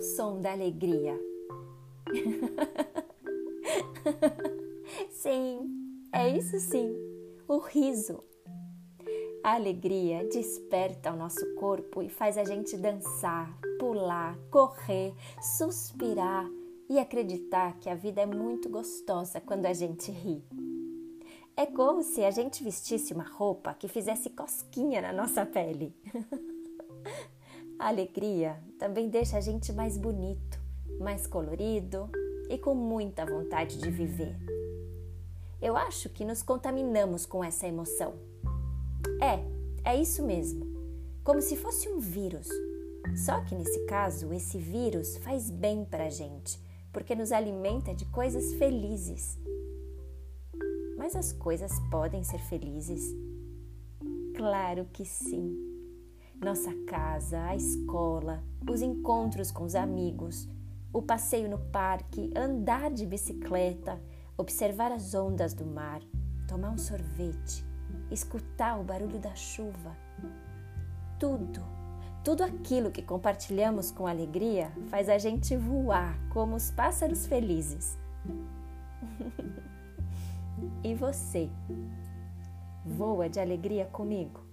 o som da alegria. sim, é isso sim, o riso. A alegria desperta o nosso corpo e faz a gente dançar, pular, correr, suspirar e acreditar que a vida é muito gostosa quando a gente ri. É como se a gente vestisse uma roupa que fizesse cosquinha na nossa pele. a alegria também deixa a gente mais bonito, mais colorido e com muita vontade de viver. Eu acho que nos contaminamos com essa emoção é, é isso mesmo. Como se fosse um vírus. Só que nesse caso, esse vírus faz bem para a gente, porque nos alimenta de coisas felizes. Mas as coisas podem ser felizes? Claro que sim. Nossa casa, a escola, os encontros com os amigos, o passeio no parque, andar de bicicleta, observar as ondas do mar, tomar um sorvete, escutar o barulho da chuva. Tudo, tudo aquilo que compartilhamos com alegria faz a gente voar como os pássaros felizes. e você? Voa de alegria comigo?